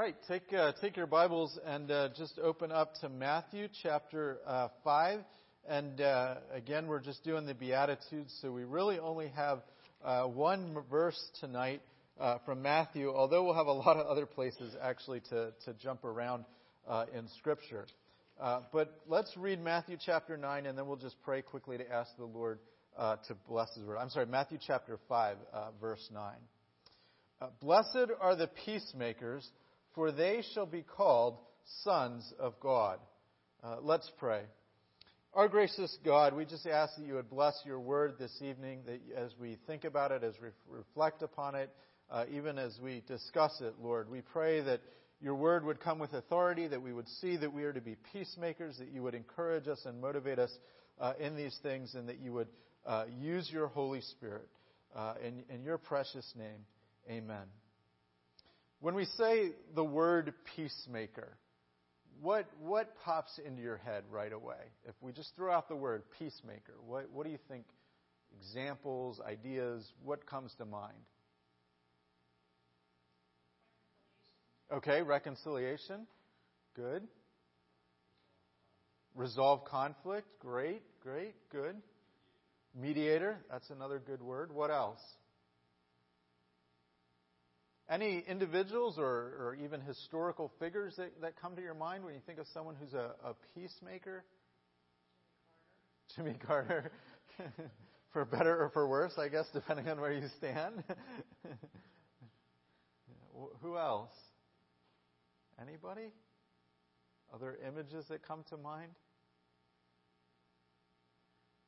All right, take uh, take your Bibles and uh, just open up to Matthew chapter uh, five. And uh, again, we're just doing the Beatitudes, so we really only have uh, one verse tonight uh, from Matthew. Although we'll have a lot of other places actually to to jump around in Scripture. but let's read Matthew chapter nine, and then we'll just pray quickly to ask the Lord to bless His word. I'm sorry, Matthew chapter five, verse nine. Blessed are the peacemakers for they shall be called sons of God. Uh, let's pray. Our gracious God, we just ask that you would bless your word this evening, that as we think about it, as we reflect upon it, uh, even as we discuss it, Lord, we pray that your word would come with authority, that we would see that we are to be peacemakers, that you would encourage us and motivate us uh, in these things, and that you would uh, use your Holy Spirit. Uh, in, in your precious name, amen. When we say the word peacemaker, what, what pops into your head right away? If we just throw out the word peacemaker, what, what do you think? Examples, ideas, what comes to mind? Okay, reconciliation. Good. Resolve conflict. Great, great, good. Mediator. That's another good word. What else? Any individuals or, or even historical figures that, that come to your mind when you think of someone who's a, a peacemaker? Jimmy Carter. for better or for worse, I guess, depending on where you stand. Who else? Anybody? Other images that come to mind?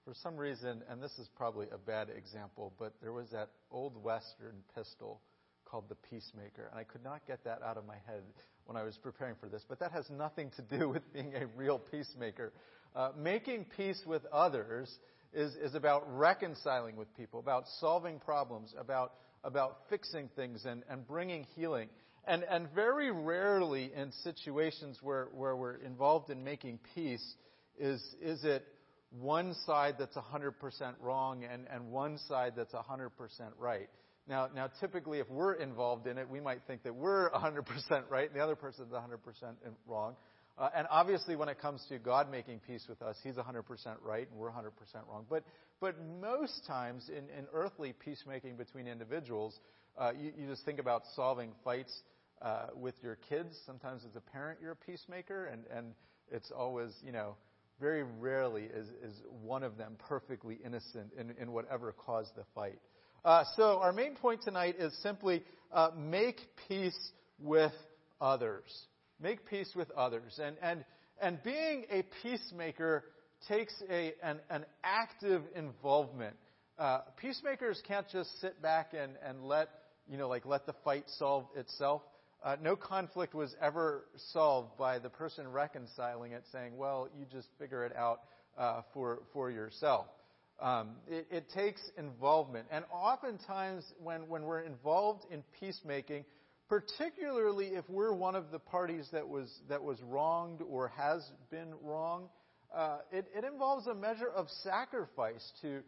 For some reason, and this is probably a bad example, but there was that old Western pistol called The Peacemaker. And I could not get that out of my head when I was preparing for this. But that has nothing to do with being a real peacemaker. Uh, making peace with others is, is about reconciling with people, about solving problems, about, about fixing things and, and bringing healing. And, and very rarely in situations where, where we're involved in making peace is, is it one side that's 100% wrong and, and one side that's 100% right. Now, now, typically, if we're involved in it, we might think that we're 100% right and the other person's 100% wrong. Uh, and obviously, when it comes to God making peace with us, He's 100% right and we're 100% wrong. But, but most times in, in earthly peacemaking between individuals, uh, you, you, just think about solving fights uh, with your kids. Sometimes as a parent, you're a peacemaker, and, and it's always, you know, very rarely is, is one of them perfectly innocent in, in whatever caused the fight. Uh, so our main point tonight is simply uh, make peace with others. Make peace with others. And, and, and being a peacemaker takes a, an, an active involvement. Uh, peacemakers can't just sit back and, and let, you know, like let the fight solve itself. Uh, no conflict was ever solved by the person reconciling it saying, well, you just figure it out uh, for, for yourself. Um, it, it, takes involvement. And oftentimes, when, when we're involved in peacemaking, particularly if we're one of the parties that was, that was wronged or has been wrong, uh, it, it involves a measure of sacrifice to,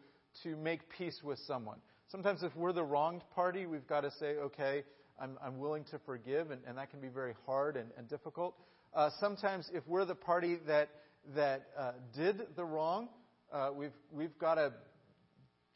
to make peace with someone. Sometimes, if we're the wronged party, we've got to say, okay, I'm, I'm willing to forgive, and, and that can be very hard and, and difficult. Uh, sometimes, if we're the party that, that uh, did the wrong, uh, we've, we've got to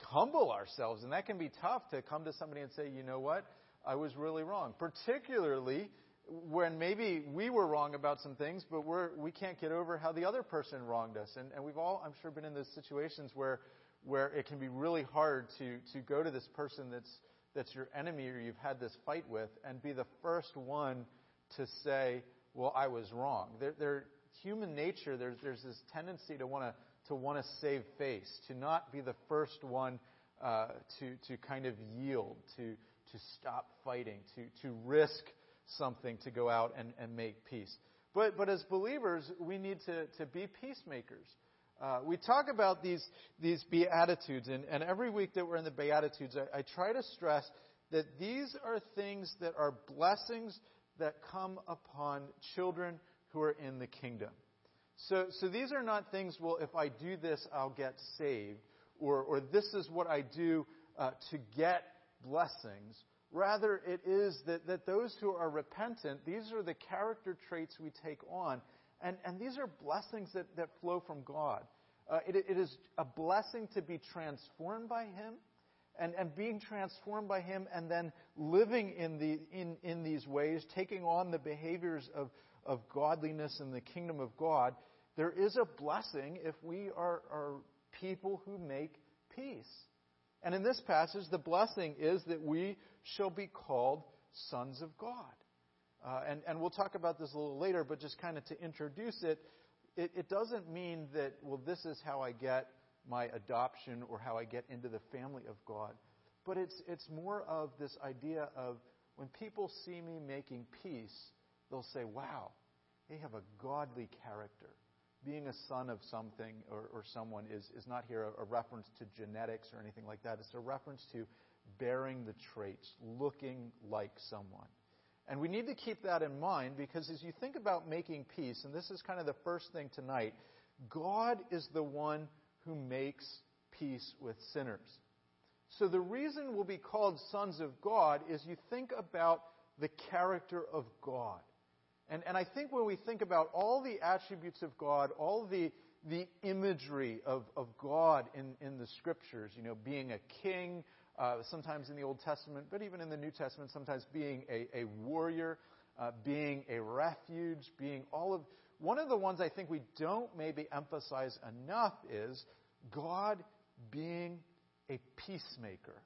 humble ourselves. And that can be tough to come to somebody and say, you know what? I was really wrong. Particularly when maybe we were wrong about some things, but we're, we can't get over how the other person wronged us. And, and we've all, I'm sure, been in those situations where, where it can be really hard to, to go to this person that's, that's your enemy or you've had this fight with and be the first one to say, well, I was wrong. They're, they're human nature, there's, there's this tendency to want to to want to save face, to not be the first one uh, to, to kind of yield, to, to stop fighting, to, to risk something to go out and, and make peace. But, but as believers, we need to, to be peacemakers. Uh, we talk about these, these Beatitudes, and, and every week that we're in the Beatitudes, I, I try to stress that these are things that are blessings that come upon children who are in the kingdom. So, so these are not things, well, if I do this, I'll get saved, or, or this is what I do uh, to get blessings. Rather, it is that, that those who are repentant, these are the character traits we take on. And, and these are blessings that, that flow from God. Uh, it, it is a blessing to be transformed by Him and, and being transformed by Him and then living in, the, in, in these ways, taking on the behaviors of, of godliness and the kingdom of God. There is a blessing if we are, are people who make peace. And in this passage, the blessing is that we shall be called sons of God. Uh, and, and we'll talk about this a little later, but just kind of to introduce it, it, it doesn't mean that, well, this is how I get my adoption or how I get into the family of God. But it's, it's more of this idea of when people see me making peace, they'll say, wow, they have a godly character being a son of something or, or someone is, is not here a, a, reference to genetics or anything like that. It's a reference to bearing the traits, looking like someone. And we need to keep that in mind because as you think about making peace, and this is kind of the first thing tonight, God is the one who makes peace with sinners. So the reason we'll be called sons of God is you think about the character of God. And, and I think when we think about all the attributes of God, all the, the imagery of, of God in, in the scriptures, you know, being a king, uh, sometimes in the Old Testament, but even in the New Testament, sometimes being a, a warrior, uh, being a refuge, being all of. One of the ones I think we don't maybe emphasize enough is God being a peacemaker.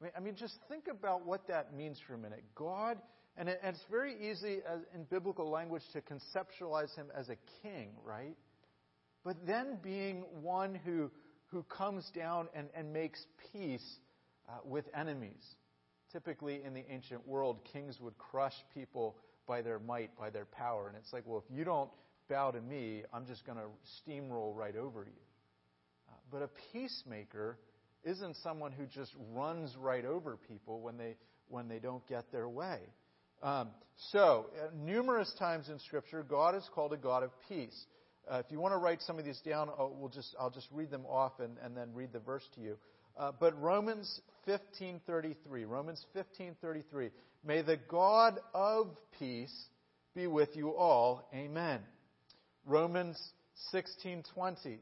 I mean, I mean just think about what that means for a minute. God and, it, and it's very easy as, in biblical language to conceptualize him as a king, right? But then being one who, who comes down and, and makes peace uh, with enemies. Typically, in the ancient world, kings would crush people by their might, by their power. And it's like, well, if you don't bow to me, I'm just going to steamroll right over you. Uh, but a peacemaker isn't someone who just runs right over people when they, when they don't get their way. Um, so, uh, numerous times in Scripture, God is called a God of peace. Uh, if you want to write some of these down, I'll, we'll just, I'll just read them off and, and then read the verse to you. Uh, but Romans 15:33, Romans 15:33, may the God of peace be with you all. Amen. Romans 16:20,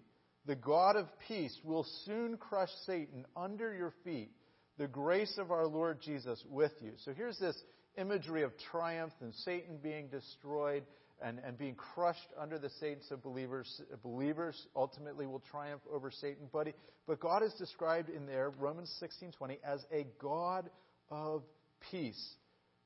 the God of peace will soon crush Satan under your feet. The grace of our Lord Jesus with you. So here's this imagery of triumph and Satan being destroyed and, and being crushed under the saints of believers. Believers ultimately will triumph over Satan. But, but God is described in there, Romans 16.20, as a God of peace.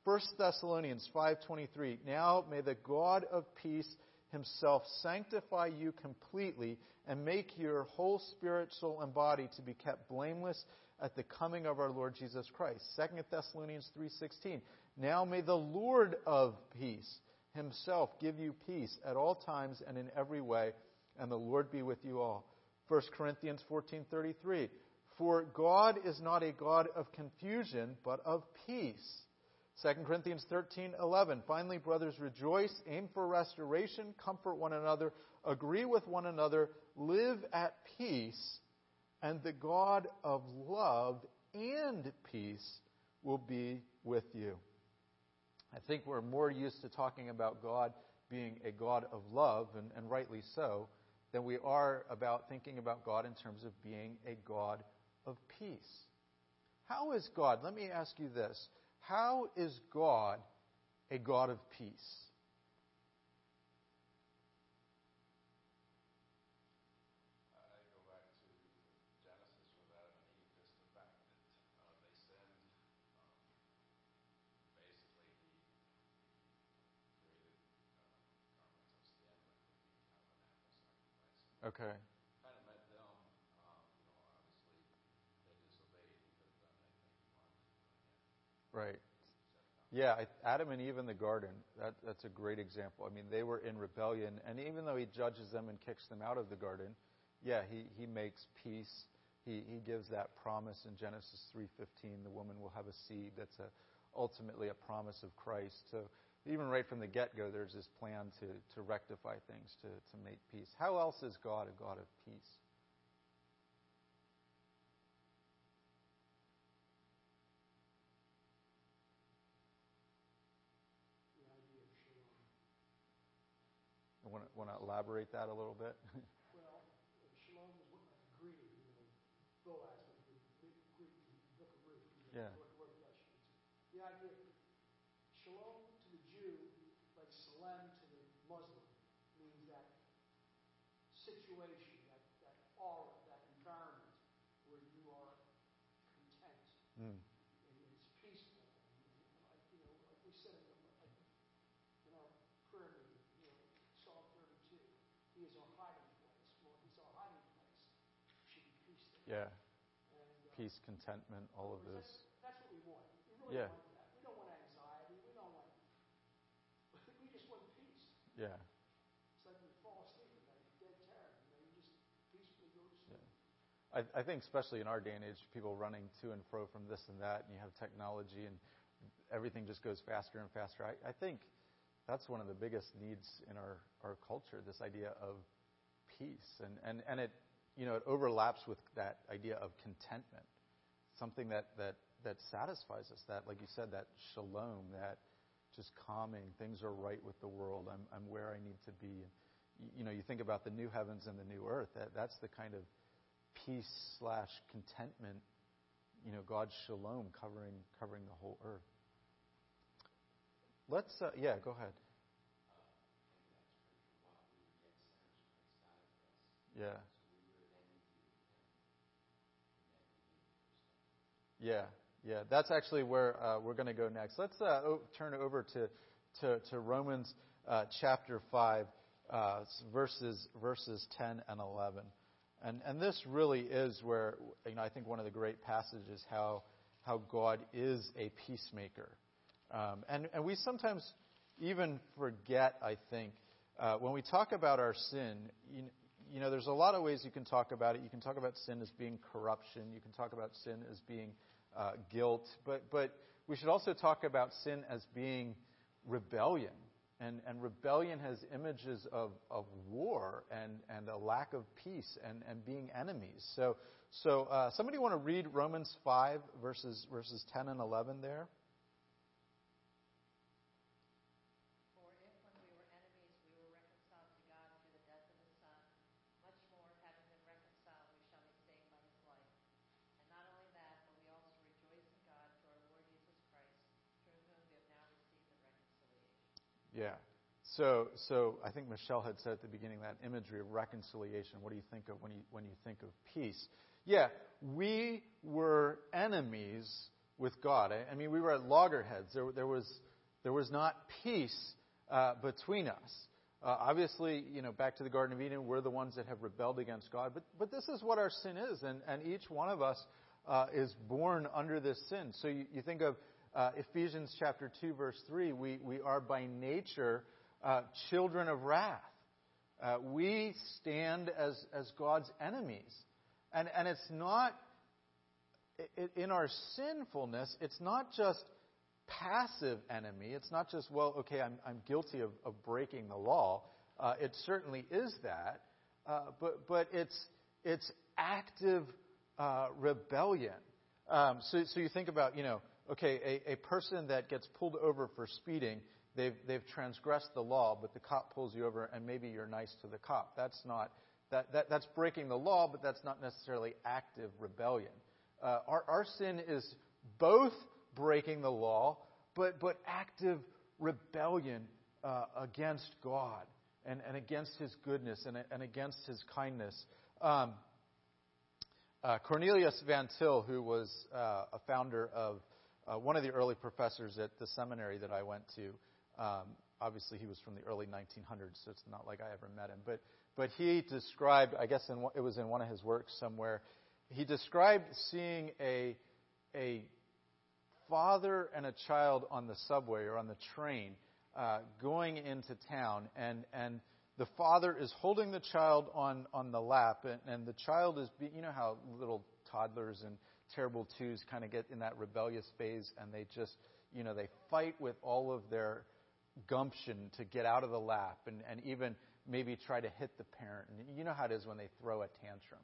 1 Thessalonians 5.23, Now may the God of peace himself sanctify you completely and make your whole spirit, soul, and body to be kept blameless at the coming of our Lord Jesus Christ. 2 Thessalonians 3:16 now may the Lord of peace himself give you peace at all times and in every way, and the Lord be with you all. 1 Corinthians 14:33 For God is not a God of confusion, but of peace. 2 Corinthians 13:11 Finally, brothers, rejoice, aim for restoration, comfort one another, agree with one another, live at peace, and the God of love and peace will be with you. I think we're more used to talking about God being a God of love, and, and rightly so, than we are about thinking about God in terms of being a God of peace. How is God, let me ask you this, how is God a God of peace? Okay. Kind of met them, um, you know, obviously they disobeyed because done anything. Right. Yeah, Adam and Eve in the garden, that, that's a great example. I mean, they were in rebellion, and even though he judges them and kicks them out of the garden, yeah, he, he makes peace. He, he gives that promise in Genesis 3.15, the woman will have a seed. That's a, ultimately a promise of Christ. So even right from the get go, there's this plan to, to rectify things, to, to make peace. How else is God a God of peace? Want to, want to elaborate that a little bit. well, shalom is what, you know, the, the book of Ruth. Yeah. Yeah, And, uh, peace, contentment, all of this. that's what we want. We really Yeah. want that. We don't want anxiety. We don't want. We just want peace. Yeah, It's like we fall asleep at night, dead tired. You know, you just peacefully go to sleep. I, I think especially in our day and age, people running to and fro from this and that, and you have technology and everything just goes faster and faster. I, I think that's one of the biggest needs in our, our culture, this idea of peace. And, and, and it, you know, it overlaps with that idea of contentment, something that, that, that satisfies us, that, like you said, that shalom, that just calming, things are right with the world, I'm, I'm where I need to be. You, you know, you think about the new heavens and the new earth, that, that's the kind of peace slash contentment, you know, God's shalom covering covering the whole earth. Let's, uh, yeah, go ahead. Yeah. Yeah, yeah. That's actually where uh, we're going to go next. Let's uh, o- turn over to to, to Romans uh, chapter five, uh, verses verses ten and eleven, and and this really is where you know I think one of the great passages how how God is a peacemaker, um, and and we sometimes even forget I think uh, when we talk about our sin. You know, there's a lot of ways you can talk about it. You can talk about sin as being corruption. You can talk about sin as being uh, guilt. But, but we should also talk about sin as being rebellion. And, and rebellion has images of, of war and, and a lack of peace and, and being enemies. So, so uh, somebody want to read Romans 5, verses, verses 10 and 11 there? For if when we were enemies we were reconciled to God through the death of his Son, much more, having been reconciled, we shall be saved by his life. And not only that, but we also rejoice in God through our Lord Jesus Christ, through whom we have now received the reconciliation. Yeah. So, so I think Michelle had said at the beginning that imagery of reconciliation. What do you think of when you when you think of peace? Yeah, we were enemies with God. I, I mean, we were at loggerheads. There, there was there was not peace uh, between us. Uh, obviously, you know, back to the Garden of Eden, we're the ones that have rebelled against God. But but this is what our sin is, and and each one of us uh, is born under this sin. So you, you think of uh, Ephesians chapter 2, verse 3, we, we are by nature uh, children of wrath. Uh, we stand as, as God's enemies. And, and it's not, i in our sinfulness, it's not just passive enemy. It's not just, well, okay, I'm, I'm guilty of, of breaking the law. Uh, it certainly is that. Uh, but, but it's, it's active uh, rebellion. Um, so, so you think about, you know, okay, a, a person that gets pulled over for speeding, they've, they've transgressed the law, but the cop pulls you over and maybe you're nice to the cop. That's not, that, that, that's breaking the law, but that's not necessarily active rebellion. Uh, our, our sin is both breaking the law, but, but active rebellion uh, against God and, and against His goodness and, and against His kindness. Um, uh, Cornelius Van Til, who was uh, a founder of uh, one of the early professors at the seminary that I went to, um, obviously he was from the early 1900s, so it's not like I ever met him, but but he described, I guess in, it was in one of his works somewhere, he described seeing a a father and a child on the subway or on the train uh, going into town, and and the father is holding the child on, on the lap, and, and the child is, be, you know how little toddlers and terrible twos kind of get in that rebellious phase, and they just, you know, they fight with all of their gumption to get out of the lap, and, and even maybe try to hit the parent. And you know how it is when they throw a tantrum.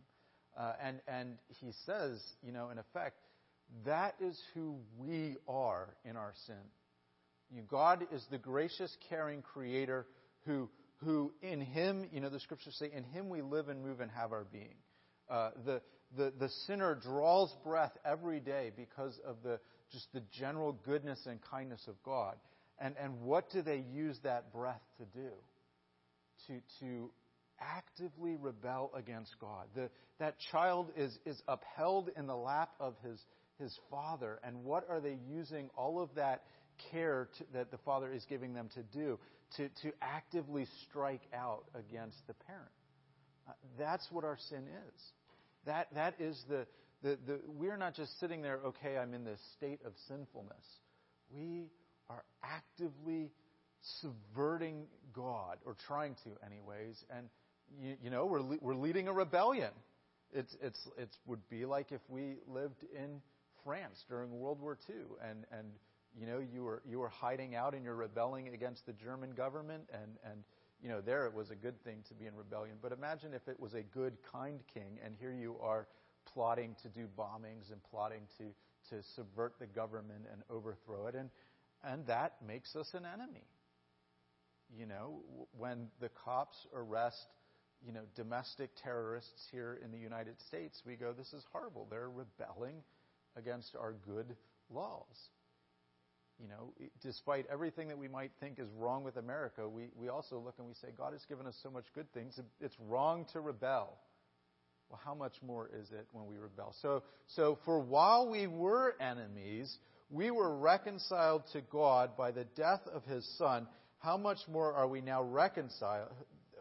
Uh, and, and he says, you know, in effect, that is who we are in our sin. You, God is the gracious, caring creator who who in him, you know, the scriptures say, in him we live and move and have our being. Uh, the, the, the sinner draws breath every day because of the, just the general goodness and kindness of God. And, and what do they use that breath to do? To, to actively rebel against God. The, that child is, is upheld in the lap of his, his father. And what are they using all of that care to, that the father is giving them to do? To, to actively strike out against the parent. Uh, that's what our sin is. That, that is the, the, the, we're not just sitting there, okay, I'm in this state of sinfulness. We are actively subverting God, or trying to, anyways, and you, you know, we're, le- we're leading a rebellion. It's, it's, it would be like if we lived in France during World War II and, and you know, you were, you were hiding out and you're rebelling against the German government and, and, you know, there it was a good thing to be in rebellion. But imagine if it was a good, kind king and here you are plotting to do bombings and plotting to, to subvert the government and overthrow it. And, and that makes us an enemy. You know, when the cops arrest you know, domestic terrorists here in the United States, we go, this is horrible. They're rebelling against our good laws. You know, despite everything that we might think is wrong with America, we, we also look and we say, God has given us so much good things. It's wrong to rebel. Well, how much more is it when we rebel? So, so for while we were enemies, we were reconciled to God by the death of his Son. How much more are we now reconciled?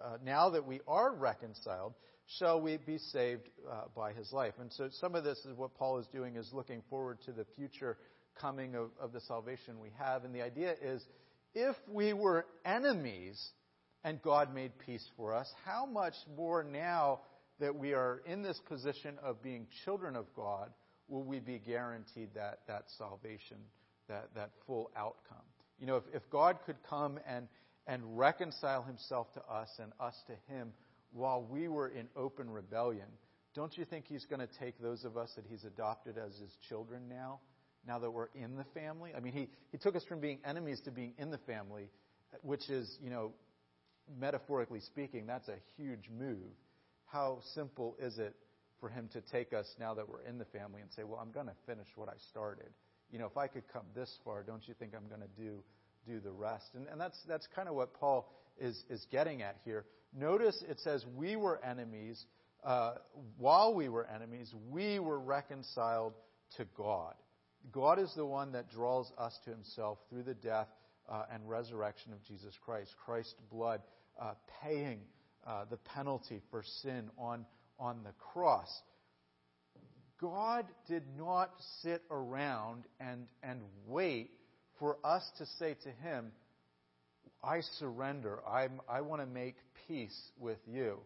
uh, now that we are reconciled, shall we be saved uh, by his life? And so some of this is what Paul is doing is looking forward to the future coming of, of the salvation we have. And the idea is if we were enemies and God made peace for us, how much more now that we are in this position of being children of God will we be guaranteed that, that salvation, that, that full outcome? You know, if, if God could come and and reconcile himself to us and us to him while we were in open rebellion, don't you think he's going to take those of us that he's adopted as his children now, now that we're in the family? I mean, he, he took us from being enemies to being in the family, which is, you know, metaphorically speaking, that's a huge move. How simple is it for him to take us now that we're in the family and say, well, I'm going to finish what I started? You know, if I could come this far, don't you think I'm going to do do the rest. And, and that's, that's kind of what Paul is, is getting at here. Notice it says, We were enemies. Uh, while we were enemies, we were reconciled to God. God is the one that draws us to himself through the death uh, and resurrection of Jesus Christ. Christ's blood uh, paying uh, the penalty for sin on, on the cross. God did not sit around and, and wait for us to say to him, I surrender. I'm, I want to make peace with you.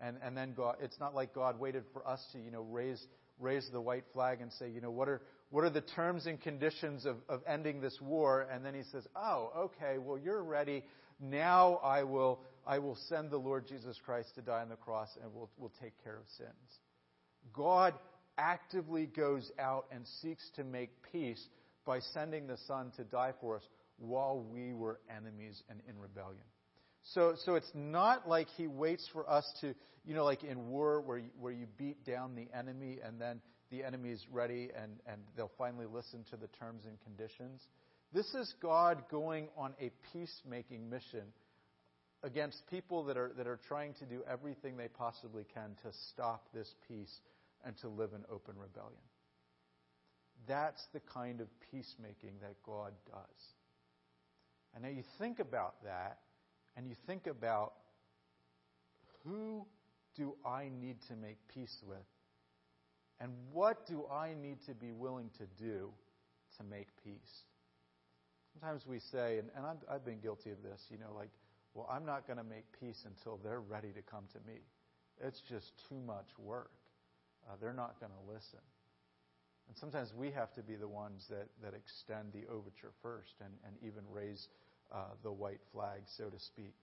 And, and then God, it's not like God waited for us to, you know, raise, raise the white flag and say, you know, what are, what are the terms and conditions of, of ending this war? And then he says, oh, okay, well, you're ready. Now I will, I will send the Lord Jesus Christ to die on the cross and we'll, we'll take care of sins. God actively goes out and seeks to make peace by sending the Son to die for us while we were enemies and in rebellion. So, so it's not like he waits for us to, you know, like in war where you, where you beat down the enemy and then the enemy is ready and, and they'll finally listen to the terms and conditions. This is God going on a peacemaking mission against people that are, that are trying to do everything they possibly can to stop this peace and to live in open rebellion. That's the kind of peacemaking that God does. And now you think about that, and you think about who do I need to make peace with? And what do I need to be willing to do to make peace? Sometimes we say, and, and I've, I've been guilty of this, you know, like, well, I'm not going to make peace until they're ready to come to me. It's just too much work. Uh, they're not going to listen. And sometimes we have to be the ones that, that extend the overture first and, and even raise uh, the white flag, so to speak.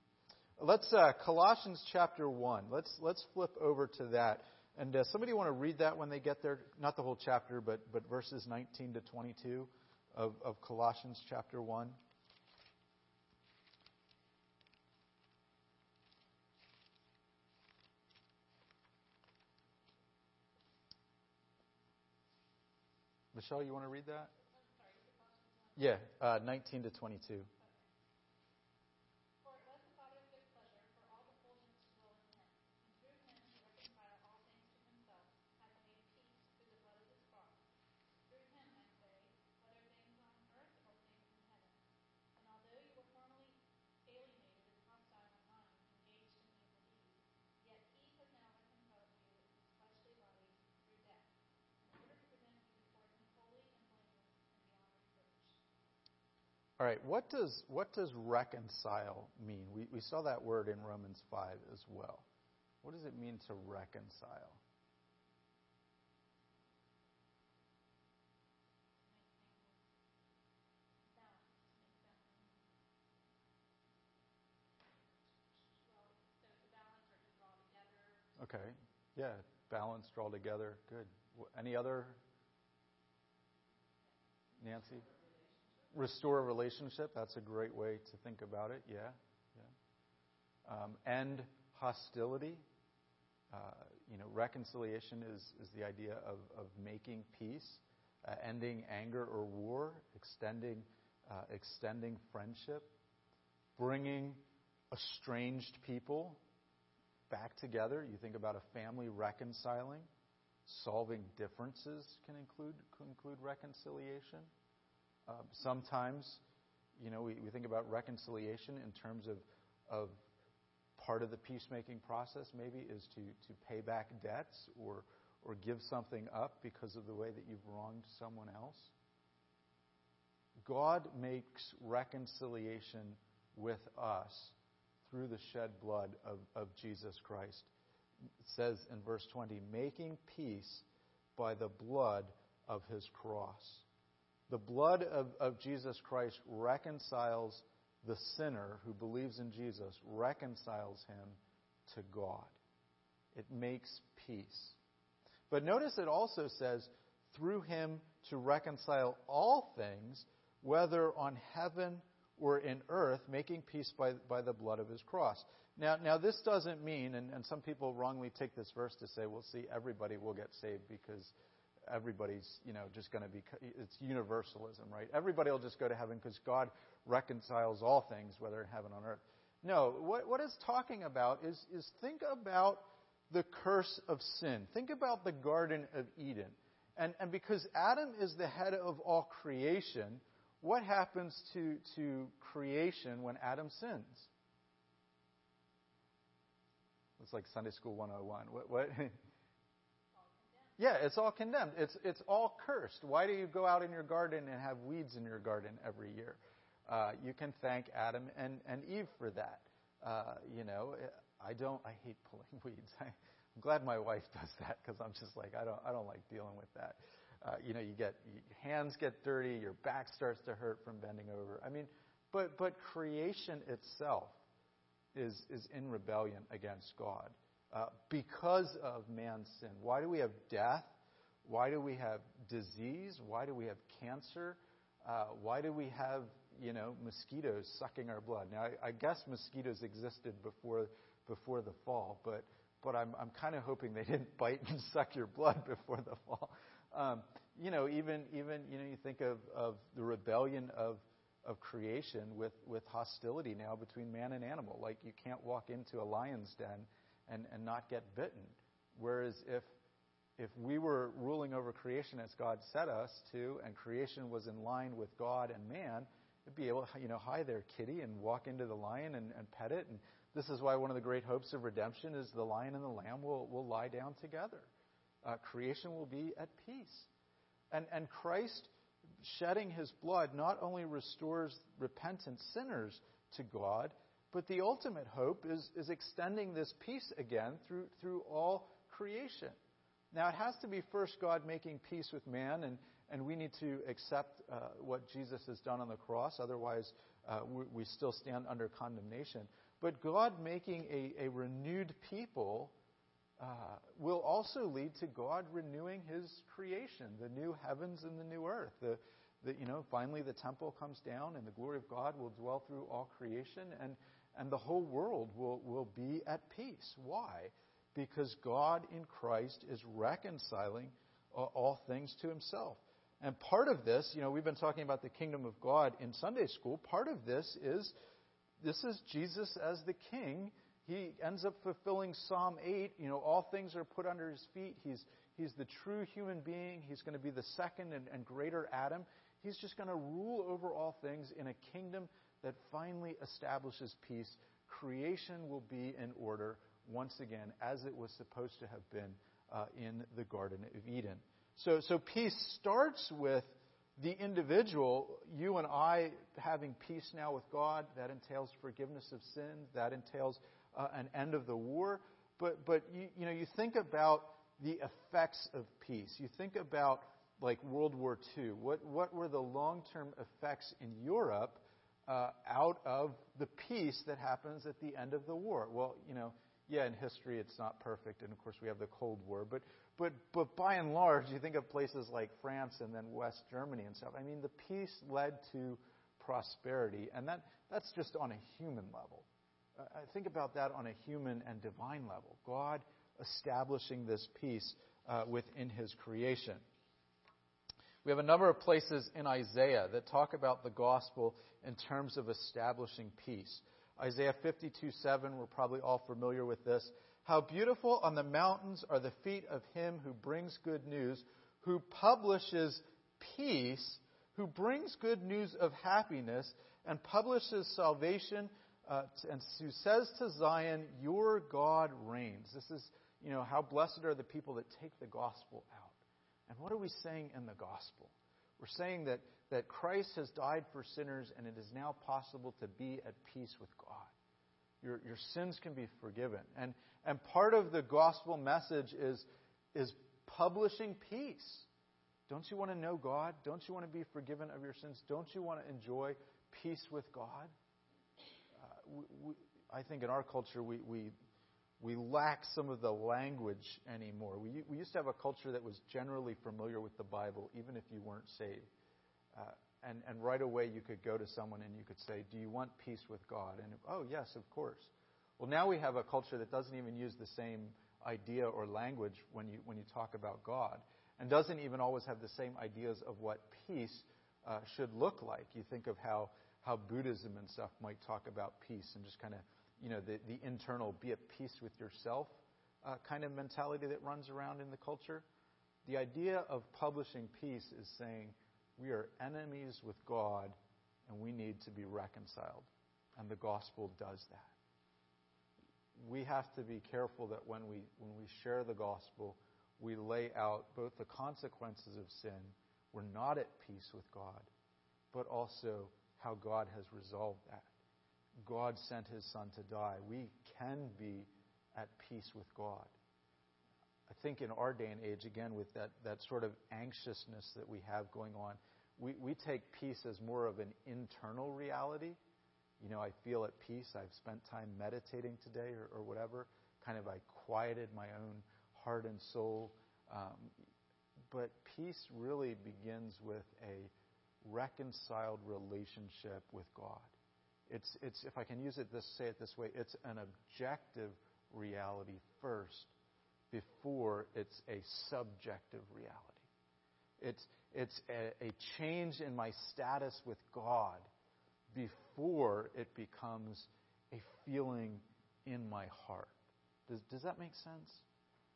Let's uh, Colossians chapter one. Let's let's flip over to that. And uh, somebody want to read that when they get there? Not the whole chapter, but but verses 19 to 22 of, of Colossians chapter one. Michelle, you want to read that? Yeah, uh, 19 to 22. For it was the Father's good pleasure for all the fullness to dwell in him, and through him to reconcile all things to himself, having made peace through the blood of his cross. Through him, I say, whether things on earth or things in heaven. And although you were formerly alienated and hostile in mind, engaged in evil deeds, yet he has now reconciled you in his fleshly body through death, in order to present you before him holy and blameless and beyond reproach. All right, what does what does reconcile mean? We we saw that word in Romans 5 as well. What does it mean to reconcile? Okay. Yeah, balance, draw together. Good. Any other? Nancy? Restore a relationship. That's a great way to think about it. Yeah. Yeah. Um, end hostility. Uh, you know, reconciliation is, is the idea of, of making peace, uh, ending anger or war, extending, uh, extending friendship, bringing estranged people back together. You think about a family reconciling, solving differences can include can include reconciliation. Um, sometimes, you know, we, we think about reconciliation in terms of of part of the peacemaking process. Maybe is to to pay back debts or or give something up because of the way that you've wronged someone else. God makes reconciliation with us through the shed blood of, of Jesus Christ. It says in verse 20, making peace by the blood of his cross. The blood of, of Jesus Christ reconciles the sinner who believes in Jesus, reconciles him to God. It makes peace. But notice it also says, through him to reconcile all things, whether on heaven or in earth, making peace by, by the blood of his cross. Now, now this doesn't mean, and, and some people wrongly take this verse to say, well, see, everybody will get saved because everybody's, you know, just going to be, it's universalism, right? Everybody will just go to heaven because God reconciles all things, whether in heaven or on earth. No, what, what it's talking about is, is think about the curse of sin. Think about the Garden of Eden. And, and because Adam is the head of all creation, what happens to, to creation when Adam sins? It's like Sunday School 101. What? what? yeah, it's all condemned. It's, it's all cursed. Why do you go out in your garden and have weeds in your garden every year? Uh, you can thank Adam and, and Eve for that. Uh, you know, I don't. I hate pulling weeds. I, I'm glad my wife does that because I'm just like I don't. I don't like dealing with that. Uh, you know, you get your hands get dirty, your back starts to hurt from bending over. I mean, but but creation itself is is in rebellion against God uh, because of man's sin. Why do we have death? Why do we have disease? Why do we have cancer? Uh, why do we have you know mosquitoes sucking our blood? Now, I, I guess mosquitoes existed before before the fall, but but I'm I'm kind of hoping they didn't bite and suck your blood before the fall. Um, you know, even even you know, you think of, of the rebellion of of creation with with hostility now between man and animal. Like you can't walk into a lion's den and and not get bitten. Whereas if if we were ruling over creation as God set us to, and creation was in line with God and man, it'd be able to, you know, hi there, kitty, and walk into the lion and, and pet it. And this is why one of the great hopes of redemption is the lion and the lamb will, will lie down together uh, creation will be at peace. And, and Christ shedding his blood not only restores repentant sinners to God, but the ultimate hope is, is extending this peace again through, through all creation. Now, it has to be first God making peace with man, and, and we need to accept uh, what Jesus has done on the cross. Otherwise, uh, we, we, still stand under condemnation. But God making a, a renewed people uh, will also lead to God renewing His creation, the new heavens and the new earth. The, the, you know, finally the temple comes down, and the glory of God will dwell through all creation, and and the whole world will will be at peace. Why? Because God in Christ is reconciling uh, all things to Himself. And part of this, you know, we've been talking about the kingdom of God in Sunday school. Part of this is this is Jesus as the king. He ends up fulfilling Psalm 8. You know, all things are put under his feet. He's, he's the true human being. He's going to be the second and, and greater Adam. He's just going to rule over all things in a kingdom that finally establishes peace. Creation will be in order once again, as it was supposed to have been uh, in the Garden of Eden. So, so peace starts with the individual, you and I having peace now with God. That entails forgiveness of sins. That entails uh, an end of the war. But, but you, you know, you think about the effects of peace. You think about like World War II. What, what were the long term effects in Europe uh, out of the peace that happens at the end of the war? Well, you know, yeah, in history it's not perfect, and of course we have the Cold War, but, but, but by and large, you think of places like France and then West Germany and stuff. I mean, the peace led to prosperity, and that, that's just on a human level. Uh, think about that on a human and divine level. God establishing this peace uh, within His creation. We have a number of places in Isaiah that talk about the gospel in terms of establishing peace. Isaiah 52 7, we're probably all familiar with this. How beautiful on the mountains are the feet of him who brings good news, who publishes peace, who brings good news of happiness, and publishes salvation, uh, and who says to Zion, Your God reigns. This is, you know, how blessed are the people that take the gospel out. And what are we saying in the gospel? We're saying that, that Christ has died for sinners and it is now possible to be at peace with God. Your, your sins can be forgiven. And, and part of the gospel message is, is publishing peace. Don't you want to know God? Don't you want to be forgiven of your sins? Don't you want to enjoy peace with God? Uh, we, we, I think in our culture, we, we, we lack some of the language anymore. We, we used to have a culture that was generally familiar with the Bible, even if you weren't saved. Uh, and, and right away you could go to someone and you could say, Do you want peace with God? And, oh, yes, of course. Well, now we have a culture that doesn't even use the same idea or language when you, when you talk about God, and doesn't even always have the same ideas of what peace uh, should look like. You think of how, how Buddhism and stuff might talk about peace and just kind of you know, the, the internal be at peace with yourself uh, kind of mentality that runs around in the culture. The idea of publishing peace is saying we are enemies with God and we need to be reconciled. And the gospel does that. We have to be careful that when we, when we share the gospel, we lay out both the consequences of sin, we're not at peace with God, but also how God has resolved that. God sent his son to die. We can be at peace with God. I think in our day and age, again, with that, that sort of anxiousness that we have going on, we, we take peace as more of an internal reality. You know, I feel at peace. I've spent time meditating today or, or whatever. Kind of I quieted my own heart and soul. Um, but peace really begins with a reconciled relationship with God. It's, it's, if I can use it this, say it this way, it's an objective reality first before it's a subjective reality. It's, it's a, a change in my status with God before it becomes a feeling in my heart. Does, does that make sense?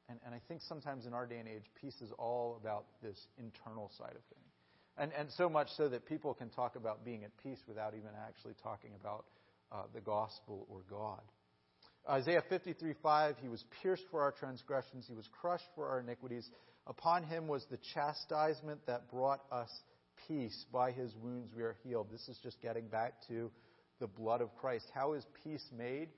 And, and I think sometimes in our day and age, peace is all about this internal side of things. And, and so much so that people can talk about being at peace without even actually talking about uh, the gospel or God. Isaiah 53 5, he was pierced for our transgressions, he was crushed for our iniquities. Upon him was the chastisement that brought us peace. By his wounds we are healed. This is just getting back to the blood of Christ. How is peace made?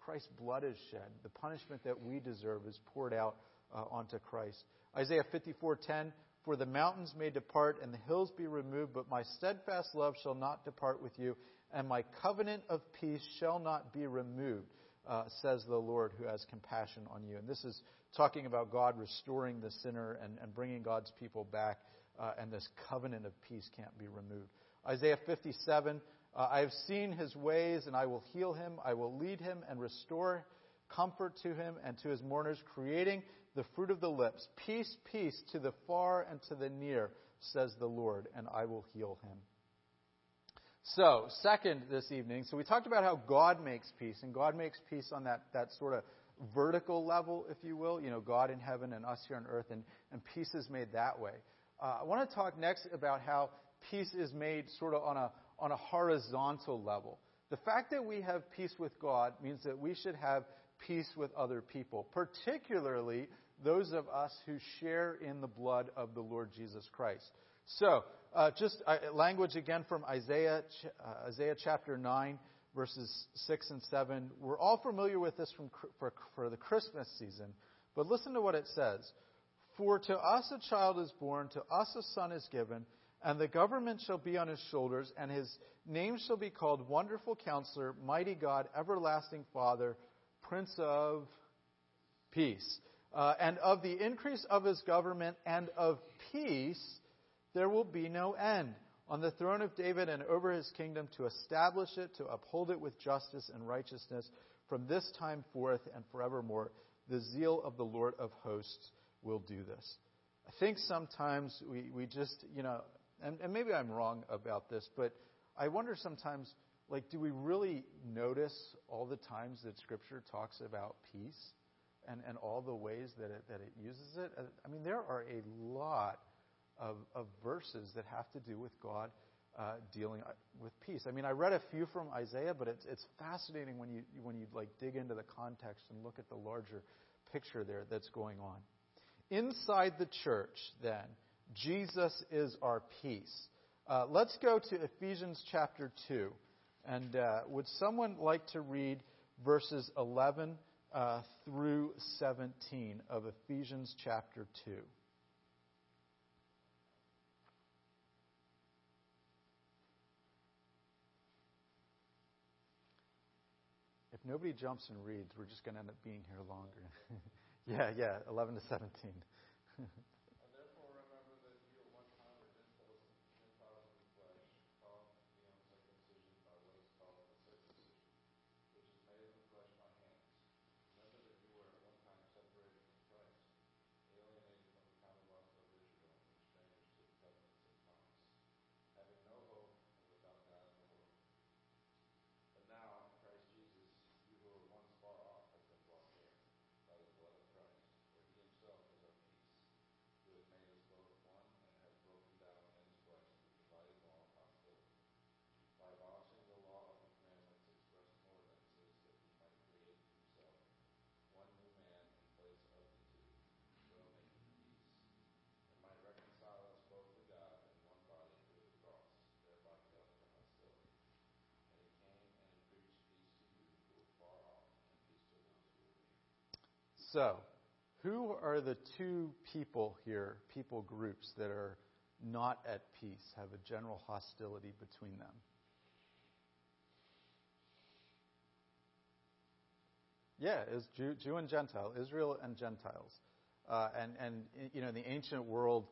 Christ's blood is shed. The punishment that we deserve is poured out uh, onto Christ. Isaiah 54:10 for the mountains may depart and the hills be removed, but my steadfast love shall not depart with you, and my covenant of peace shall not be removed, uh, says the Lord who has compassion on you. And this is talking about God restoring the sinner and, and bringing God's people back, uh, and this covenant of peace can't be removed. Isaiah 57 uh, I have seen his ways, and I will heal him. I will lead him and restore comfort to him and to his mourners, creating the fruit of the lips. Peace, peace to the far and to the near, says the Lord, and I will heal him. So, second this evening, so we talked about how God makes peace, and God makes peace on that, that sort of vertical level, if you will, you know, God in heaven and us here on earth, and, and peace is made that way. Uh, I want to talk next about how peace is made sort of on a, on a horizontal level. The fact that we have peace with God means that we should have peace with other people, particularly those of us who share in the blood of the Lord Jesus Christ. So, uh, just uh, language again from Isaiah, uh, Isaiah chapter 9, verses 6 and 7. We're all familiar with this from, for, for the Christmas season, but listen to what it says. For to us a child is born, to us a son is given, and the government shall be on his shoulders, and his name shall be called Wonderful Counselor, Mighty God, Everlasting Father, Prince of Peace. Uh, and of the increase of his government and of peace, there will be no end on the throne of David and over his kingdom to establish it, to uphold it with justice and righteousness from this time forth and forevermore. The zeal of the Lord of hosts will do this. I think sometimes we, we just, you know, and, and maybe I'm wrong about this, but I wonder sometimes, like, do we really notice all the times that Scripture talks about peace and, and all the ways that it, that it uses it? I mean, there are a lot of, of verses that have to do with God uh, dealing uh, with peace. I mean, I read a few from Isaiah, but it's, it's fascinating when you, when you like dig into the context and look at the larger picture there that's going on. Inside the church, then, Jesus is our peace. Uh, let's go to Ephesians chapter 2. And uh, would someone like to read verses 11 uh, through 17 of Ephesians chapter 2? If nobody jumps and reads, we're just going to end up being here longer. yeah, yeah, 11 to 17. So, who are the two people here, people groups, that are not at peace, have a general hostility between them? Yeah, is Jew, Jew and Gentile, Israel and Gentiles. Uh, and, and, you know, in the ancient world,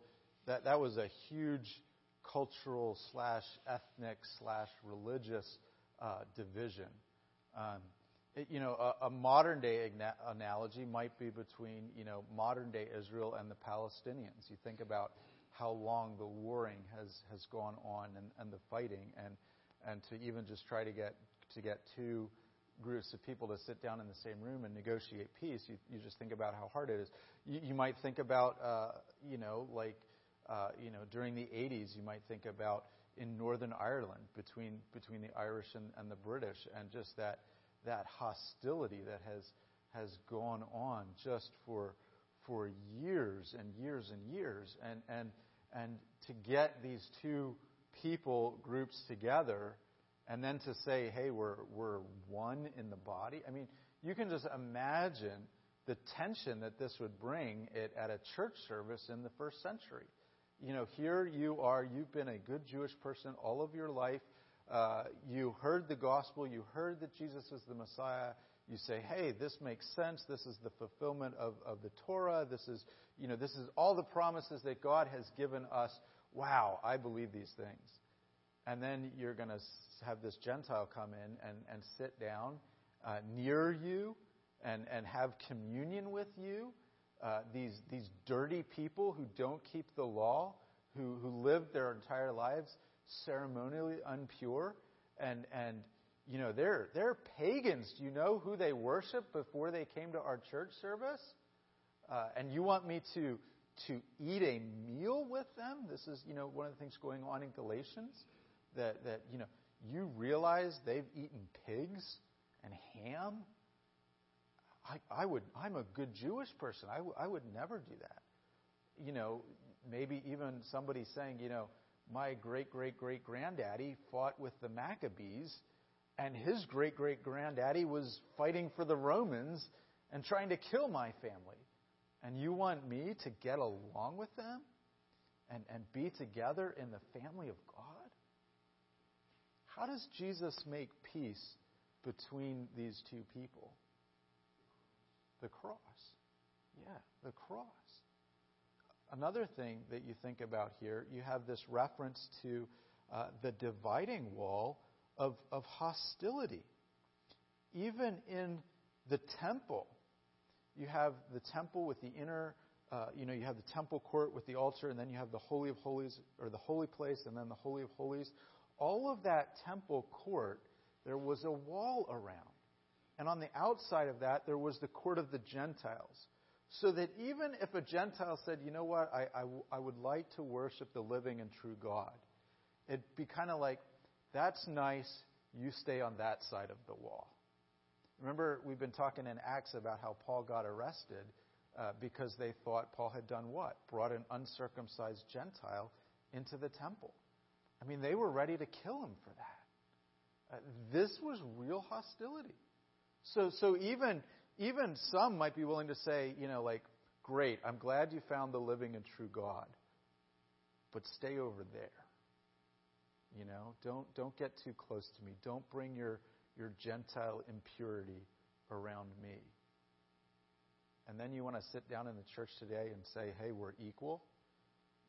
that, that was a huge cultural slash ethnic slash religious uh, division. Um, you know, a, a modern day analogy might be between, you know, modern day Israel and the Palestinians. You think about how long the warring has, has gone on and, and the fighting, and, and to even just try to get, to get two groups of people to sit down in the same room and negotiate peace, you, you just think about how hard it is. You, you might think about, uh, you know, like, uh, you know, during the 80s, you might think about in Northern Ireland between, between the Irish and, and the British, and just that that hostility that has has gone on just for for years and years and years. And and and to get these two people groups together and then to say hey we're we're one in the body. I mean you can just imagine the tension that this would bring it at a church service in the first century. You know here you are you've been a good jewish person all of your life uh, you heard the gospel, you heard that Jesus is the Messiah, you say, hey, this makes sense. This is the fulfillment of, of the Torah. This is, you know, this is all the promises that God has given us. Wow, I believe these things. And then you're going to have this Gentile come in and, and sit down uh, near you and, and have communion with you. Uh, these, these dirty people who don't keep the law, who, who lived their entire lives ceremonially unpure and, and you know, they're, they're pagans. Do you know who they worship before they came to our church service? Uh, and you want me to, to eat a meal with them? This is, you know, one of the things going on in Galatians that, that you know, you realize they've eaten pigs and ham. I, I would, I'm a good Jewish person. I, w- I would never do that. You know, maybe even somebody saying, you know, my great great great granddaddy fought with the Maccabees, and his great great granddaddy was fighting for the Romans and trying to kill my family. And you want me to get along with them and, and be together in the family of God? How does Jesus make peace between these two people? The cross. Yeah, the cross. Another thing that you think about here, you have this reference to uh, the dividing wall of, of hostility. Even in the temple, you have the temple with the inner, uh, you know, you have the temple court with the altar, and then you have the Holy of Holies, or the holy place, and then the Holy of Holies. All of that temple court, there was a wall around. And on the outside of that, there was the court of the Gentiles. So that even if a Gentile said, you know what, I, I, I would like to worship the living and true God, it'd be kind of like, that's nice, you stay on that side of the wall. Remember, we've been talking in Acts about how Paul got arrested uh, because they thought Paul had done what? Brought an uncircumcised Gentile into the temple. I mean, they were ready to kill him for that. Uh, this was real hostility. So, so even even some might be willing to say, you know, like, great, I'm glad you found the living and true God, but stay over there. You know, don't don't get too close to me. Don't bring your your Gentile impurity around me. And then you want to sit down in the church today and say, hey, we're equal.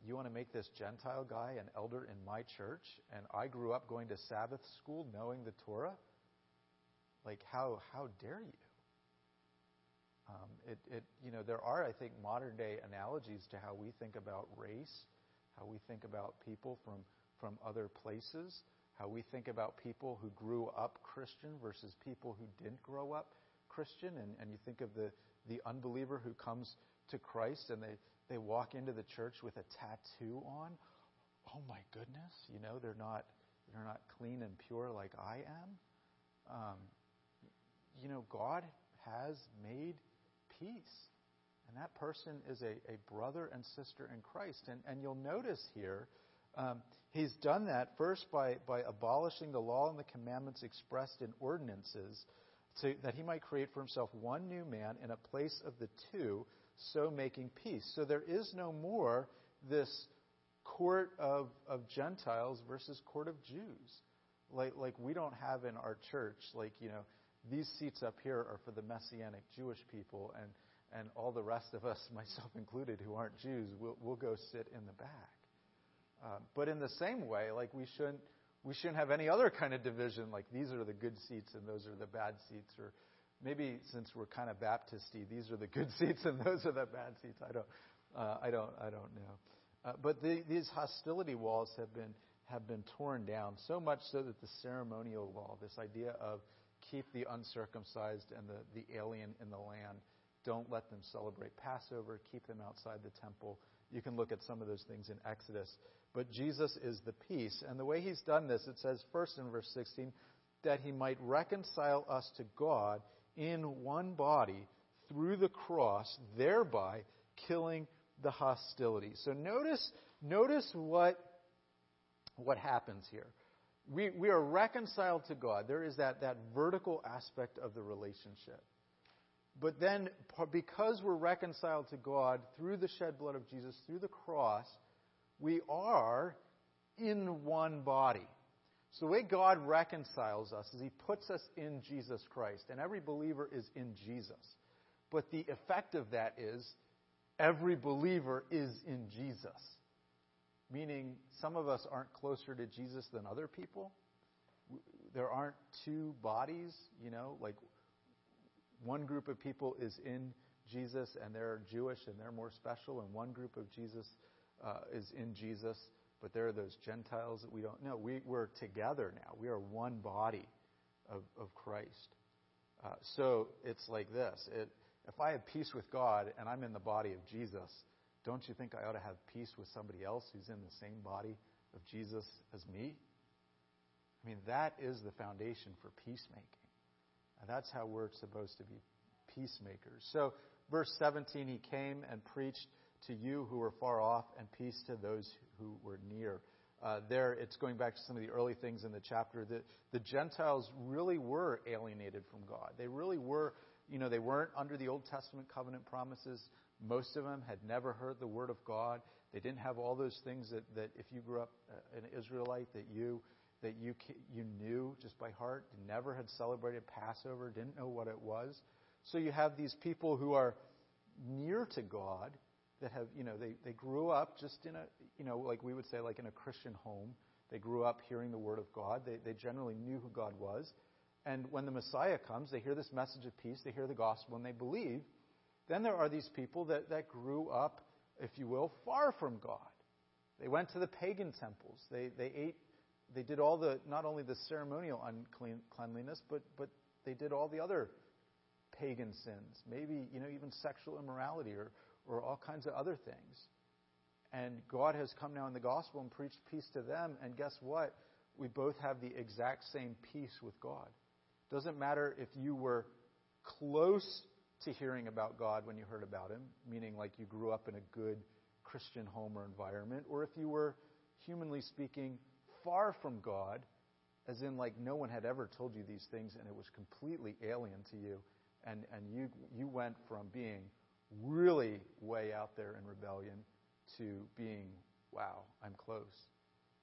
You want to make this Gentile guy an elder in my church, and I grew up going to Sabbath school knowing the Torah? Like, how, how dare you? Um, it, it, you know, there are, I think, modern day analogies to how we think about race, how we think about people from, from other places, how we think about people who grew up Christian versus people who didn't grow up Christian. And, and you think of the, the unbeliever who comes to Christ and they, they walk into the church with a tattoo on. Oh my goodness, you know, they're not, they're not clean and pure like I am. Um, you know, God has made peace. And that person is a, a brother and sister in Christ. And, and you'll notice here, um, he's done that first by, by abolishing the law and the commandments expressed in ordinances, so that he might create for himself one new man in a place of the two, so making peace. So there is no more this court of, of Gentiles versus court of Jews. Like, like we don't have in our church, like, you know, these seats up here are for the Messianic Jewish people, and, and all the rest of us, myself included, who aren't Jews, we'll, we'll go sit in the back. Uh, but in the same way, like we shouldn't, we shouldn't have any other kind of division, like these are the good seats and those are the bad seats, or maybe since we're kind of Baptisty, these are the good seats and those are the bad seats. I don't, uh, I don't, I don't know. Uh, but the, these hostility walls have been have been torn down so much so that the ceremonial wall, this idea of keep the uncircumcised and the, the alien in the land. Don't let them celebrate Passover. Keep them outside the temple. You can look at some of those things in Exodus. But Jesus is the peace. And the way he's done this, it says first in verse 16, that he might reconcile us to God in one body through the cross, thereby killing the hostility. So notice, notice what, what happens here we, we are reconciled to God. There is that, that vertical aspect of the relationship. But then, because we're reconciled to God through the shed blood of Jesus, through the cross, we are in one body. So the way God reconciles us is He puts us in Jesus Christ, and every believer is in Jesus. But the effect of that is every believer is in Jesus meaning some of us aren't closer to Jesus than other people. There aren't two bodies, you know, like one group of people is in Jesus and they're Jewish and they're more special, and one group of Jesus uh, is in Jesus, but there are those Gentiles that we don't know. We, we're together now. We are one body of, of Christ. Uh, so it's like this. It, if I have peace with God and I'm in the body of Jesus, don't you think I ought to have peace with somebody else who's in the same body of Jesus as me? I mean, that is the foundation for peacemaking. And that's how we're supposed to be peacemakers. So, verse 17, he came and preached to you who were far off and peace to those who were near. Uh, there, it's going back to some of the early things in the chapter. that the Gentiles really were alienated from God. They really were, you know, they weren't under the Old Testament covenant promises. Most of them had never heard the word of God. They didn't have all those things that, that if you grew up uh, an Israelite, that you that you you knew just by heart. Never had celebrated Passover. Didn't know what it was. So you have these people who are near to God that have, you know, they, they grew up just in a, you know, like we would say, like in a Christian home. They grew up hearing the Word of God. They, they generally knew who God was. And when the Messiah comes, they hear this message of peace, they hear the gospel, and they believe. Then there are these people that, that grew up, if you will, far from God. They went to the pagan temples. They, they ate, they did all the, not only the ceremonial uncleanliness, but, but they did all the other pagan sins. Maybe, you know, even sexual immorality or, or all kinds of other things. And God has come now in the gospel and preached peace to them. And guess what? We both have the exact same peace with God. Doesn't matter if you were close to hearing about God when you heard about Him, meaning like you grew up in a good Christian home or environment, or if you were, humanly speaking, far from God, as in like no one had ever told you these things and it was completely alien to you, and, and you, you went from being really way out there in rebellion to being, wow, I'm close.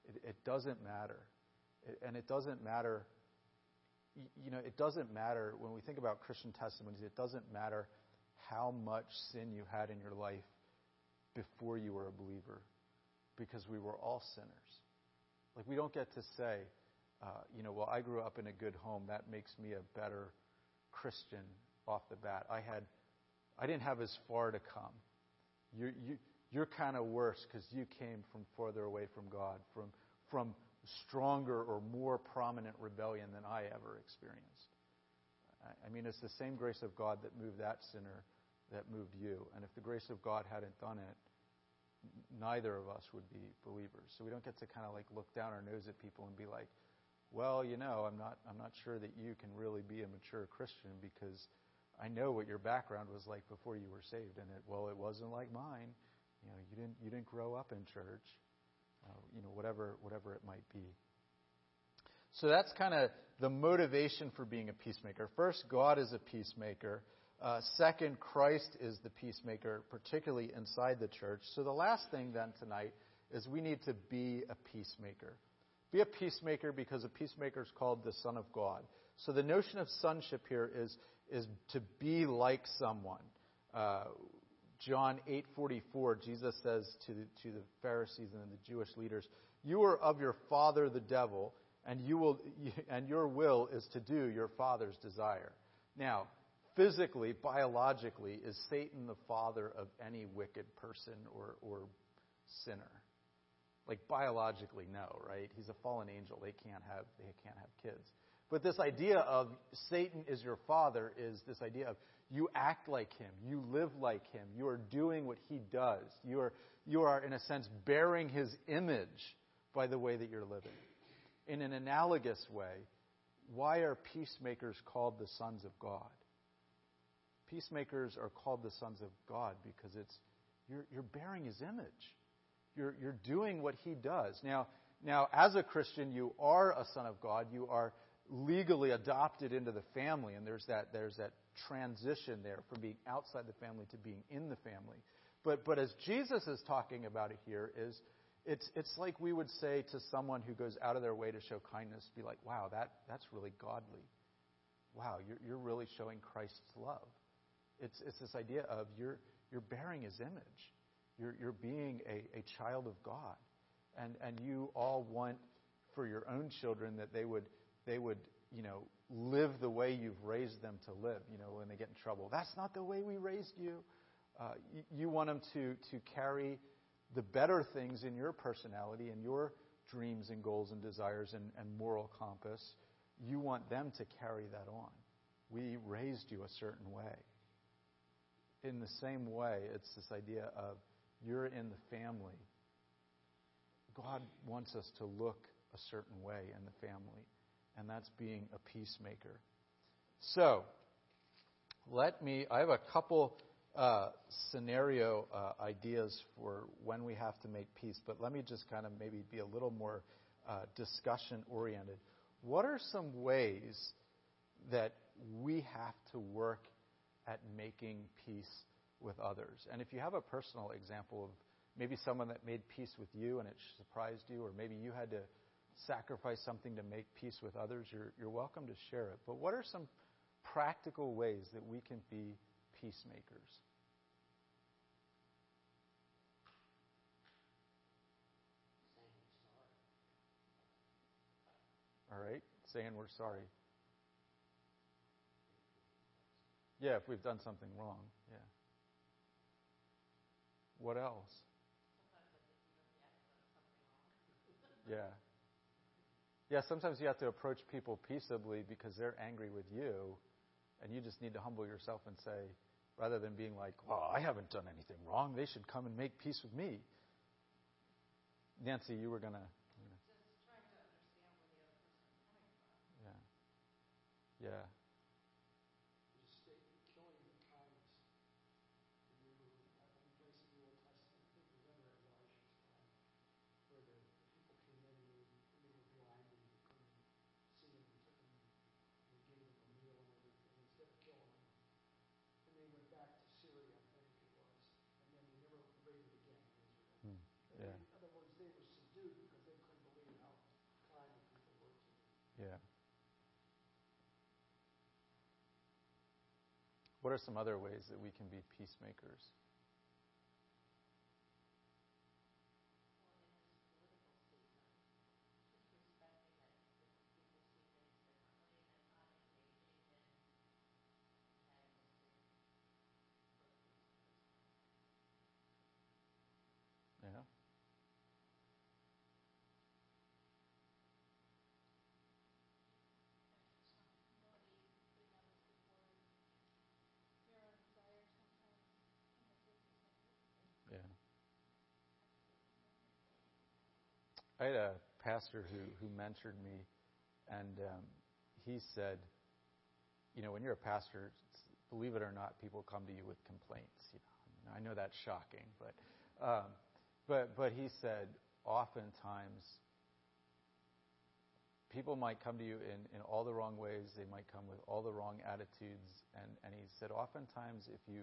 It, it doesn't matter. It, and it doesn't matter, you know, it doesn't matter when we think about Christian testimonies, it doesn't matter how much sin you had in your life before you were a believer because we were all sinners. Like, we don't get to say, uh, you know, well, I grew up in a good home. That makes me a better Christian off the bat. I had I didn't have as far to come. You're, you, you're kind of worse because you came from further away from God, from, from stronger or more prominent rebellion than I ever experienced. I mean, it's the same grace of God that moved that sinner that moved you. And if the grace of God hadn't done it, neither of us would be believers. So we don't get to kind of like look down our nose at people and be like, well, you know, I'm not, I'm not sure that you can really be a mature Christian because I know what your background was like before you were saved, and it well, it wasn't like mine. You know, you didn't you didn't grow up in church. Uh, you know, whatever whatever it might be. So that's kind of the motivation for being a peacemaker. First, God is a peacemaker. Uh, second, Christ is the peacemaker, particularly inside the church. So the last thing then tonight is we need to be a peacemaker. Be a peacemaker because a peacemaker is called the Son of God. So the notion of sonship here is is to be like someone. Uh, John 8:44, Jesus says to the, to the Pharisees and the Jewish leaders, "You are of your father the devil, and you will and your will is to do your father's desire." Now, physically, biologically, is Satan the father of any wicked person or, or sinner? Like biologically, no, right? He's a fallen angel. They can't have they can't have kids. But this idea of Satan is your father is this idea of you act like him, you live like him, you are doing what he does. You are, you are, in a sense, bearing his image by the way that you're living. In an analogous way, why are peacemakers called the sons of God? Peacemakers are called the sons of God because it's you're, you're bearing his image. You're, you're doing what he does. Now, now, as a Christian, you are a son of God. You are legally adopted into the family, and there's that, there's that transition there from being outside the family to being in the family. But, but as Jesus is talking about it here, is it's, it's like we would say to someone who goes out of their way to show kindness, be like, wow, that, that's really godly. Wow, you're, you're really showing Christ's love. It's, it's this idea of you're, you're bearing his image. You're, you're being a, a child of God. And, and you all want for your own children that they would they would, you know, live the way you've raised them to live, you know, when they get in trouble. That's not the way we raised you. Uh, you, you want them to, to carry the better things in your personality and your dreams and goals and desires and, and moral compass, you want them to carry that on. We raised you a certain way. In the same way, it's this idea of you're in the family. God wants us to look a certain way in the family, and that's being a peacemaker. So, let me, I have a couple uh, scenario uh, ideas for when we have to make peace, but let me just kind of maybe be a little more uh, discussion oriented. What are some ways that we have to work at making peace with others? And if you have a personal example of maybe someone that made peace with you and it surprised you, or maybe you had to sacrifice something to make peace with others, you're, you're welcome to share it. But what are some practical ways that we can be peacemakers? All right, saying we're sorry. Yeah, if we've done something wrong. Yeah. What else? Yeah. Yeah, sometimes you have to approach people peaceably because they're angry with you, and you just need to humble yourself and say, rather than being like, well, I haven't done anything wrong, they should come and make peace with me. Nancy, you were going to. To understand where the other person is coming from. Yeah. Yeah. Just state, killing with kindness. And we were, I think, place in the Old Testament, I think it was under Elisha's time, where the people came in and they, and they were blind and they couldn't see him, and took him, and they gave him a meal and everything, instead of killing him. And they went back to Syria, I think it was, and then they never raided again in Israel. Hmm. And Yeah. they- In other words, they were subdued because they couldn't believe how kind the people were to them. Yeah. What are some other ways that we can be peacemakers? Well, in this political season, just respecting that different people see things differently and not engaging in antagonistic approaches. Yeah. humility, putting others before your own desires sometimes can make it disruptive. Yeah. I had a pastor who, who mentored me, and um, he said, you know, when you're a pastor, believe it or not, people come to you with complaints. You know, I know that's shocking, but, um, but, but he said, oftentimes, people might come to you in, in all the wrong ways. They might come with all the wrong attitudes, and, and he said, oftentimes, if you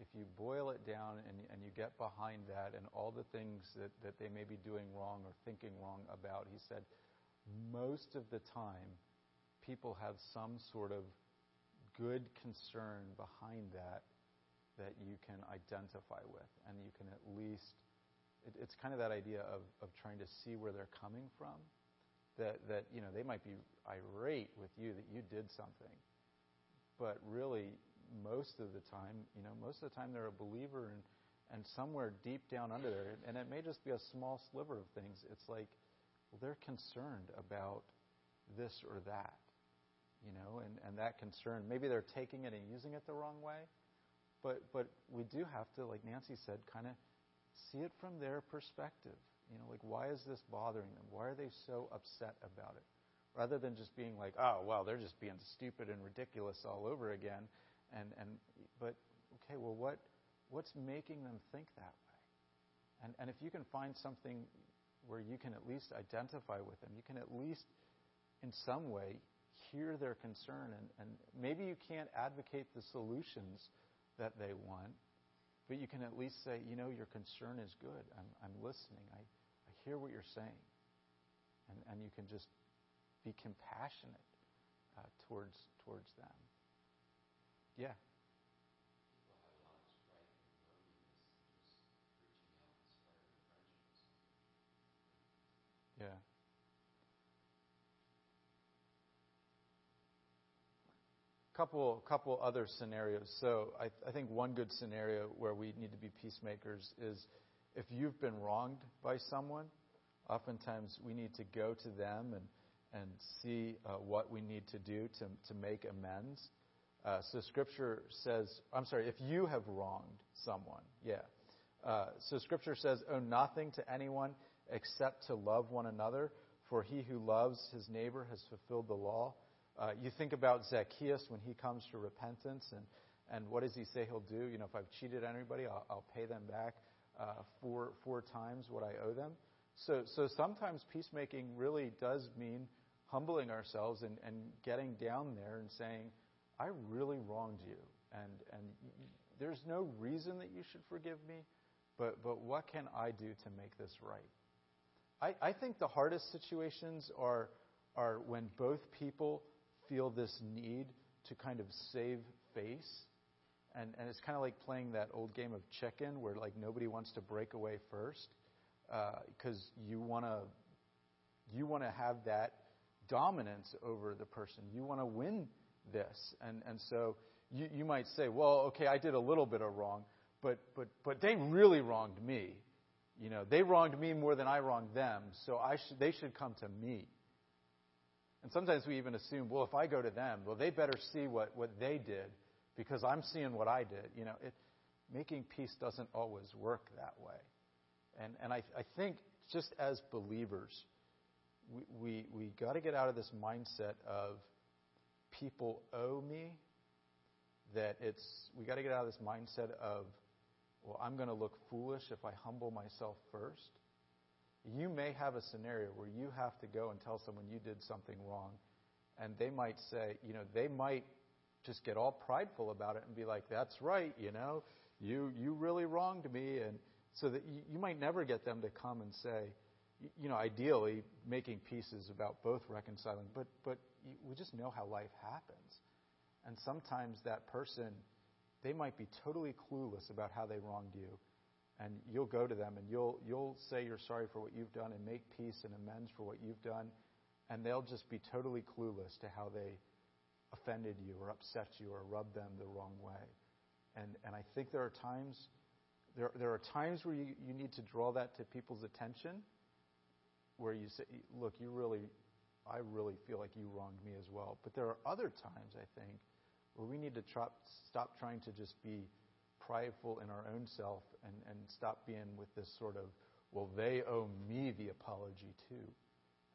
if you boil it down and, and you get behind that and all the things that, that they may be doing wrong or thinking wrong about, he said, most of the time, people have some sort of good concern behind that that you can identify with, and you can at least. It, it's kind of that idea of, of trying to see where they're coming from. That, that you know they might be irate with you that you did something, but really most of the time, you know, most of the time they're a believer, and and somewhere deep down under there, and it may just be a small sliver of things. It's like well, they're concerned about this or that, you know, and and that concern. Maybe they're taking it and using it the wrong way, but but we do have to, like Nancy said, kind of see it from their perspective. You know, like why is this bothering them? Why are they so upset about it? Rather than just being like, oh well, they're just being stupid and ridiculous all over again and and but okay, well, what what's making them think that way? And and if you can find something where you can at least identify with them, you can at least in some way hear their concern, and, and maybe you can't advocate the solutions that they want, but you can at least say, you know, your concern is good. I'm I'm listening. I I hear what you're saying, and and you can just be compassionate uh, towards towards them. Yeah. Yeah. Couple, couple other scenarios. So I, I think one good scenario where we need to be peacemakers is if you've been wronged by someone, oftentimes we need to go to them and, and see uh, what we need to do to, to make amends. Uh, so Scripture says, I'm sorry, if you have wronged someone, yeah. Uh, so Scripture says, owe nothing to anyone except to love one another, for he who loves his neighbor has fulfilled the law. Uh, you think about Zacchaeus when he comes to repentance, and, and what does he say he'll do? You know, if I've cheated anybody, I'll, I'll pay them back uh, four, four times what I owe them. So, so sometimes peacemaking really does mean humbling ourselves and, and getting down there and saying, I really wronged you, and, and there's no reason that you should forgive me, but, but what can I do to make this right? I, I think the hardest situations are, are when both people feel this need to kind of save face. And, and it's kind of like playing that old game of chicken where like nobody wants to break away first because uh, you want to you want to have that dominance over the person. You want to win this, and and so you you might say, well, okay, I did a little bit of wrong, but but but they really wronged me. You know, they wronged me more than I wronged them, so I should they should come to me. And sometimes we even assume, well, if I go to them, well, they better see what, what they did because I'm seeing what I did. You know, it, making peace doesn't always work that way. And, and I, I think just as believers, we, we, we got to get out of this mindset of people owe me, that it's, we got to get out of this mindset of, well, I'm going to look foolish if I humble myself first. You may have a scenario where you have to go and tell someone you did something wrong, and they might say, you know, they might just get all prideful about it and be like, "That's right, you know, you you really wronged me," and so that you, you might never get them to come and say, you know, ideally making peace is about both reconciling, but but we just know how life happens, and sometimes that person, they might be totally clueless about how they wronged you, and you'll go to them and you'll you'll say you're sorry for what you've done and make peace and amends for what you've done, and they'll just be totally clueless to how they offended you or upset you or rubbed them the wrong way. And and I think there are times there there are times where you, you need to draw that to people's attention where you say, look, you really I really feel like you wronged me as well. But there are other times I think where we need to try, stop trying to just be prideful in our own self and, and stop being with this sort of, well, they owe me the apology too.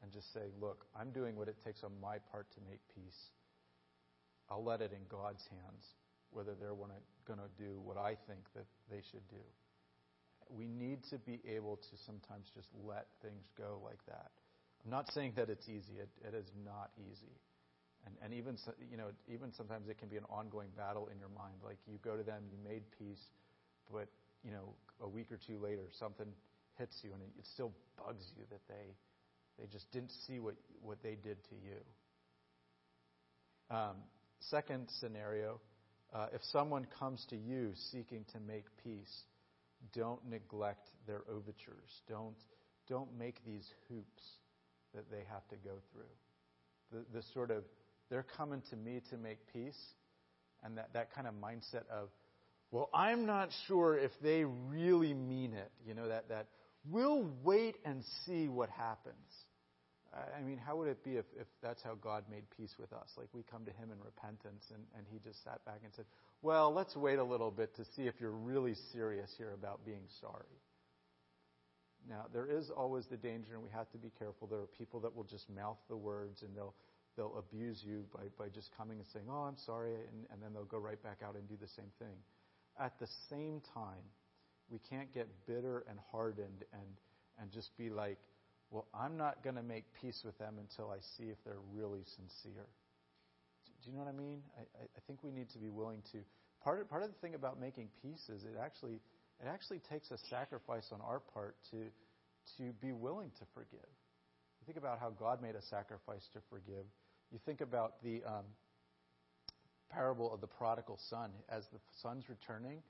And just say, look, I'm doing what it takes on my part to make peace. I'll let it in God's hands, whether they're going to do what I think that they should do. We need to be able to sometimes just let things go like that. I'm not saying that it's easy. It, it is not easy. And, and even, you know, even sometimes it can be an ongoing battle in your mind. Like you go to them, you made peace, but, you know, a week or two later, something hits you and it, it still bugs you that they, they just didn't see what, what they did to you. Um, second scenario, uh, if someone comes to you seeking to make peace, don't neglect their overtures. Don't, don't make these hoops that they have to go through. The, the sort of they're coming to me to make peace. And that, that kind of mindset of, well, I'm not sure if they really mean it. You know, that, that we'll wait and see what happens. I mean, how would it be if, if that's how God made peace with us? Like we come to Him in repentance and, and He just sat back and said, Well, let's wait a little bit to see if you're really serious here about being sorry. Now, there is always the danger, and we have to be careful. There are people that will just mouth the words and they'll, they'll abuse you by, by just coming and saying, Oh, I'm sorry, and, and then they'll go right back out and do the same thing. At the same time, we can't get bitter and hardened and, and just be like, Well, I'm not going to make peace with them until I see if they're really sincere. Do you know what I mean? I, I think we need to be willing to. Part of, part of the thing about making peace is it actually, it actually takes a sacrifice on our part to, to be willing to forgive. You think about how God made a sacrifice to forgive. You think about the um, parable of the prodigal son. As the son's returning,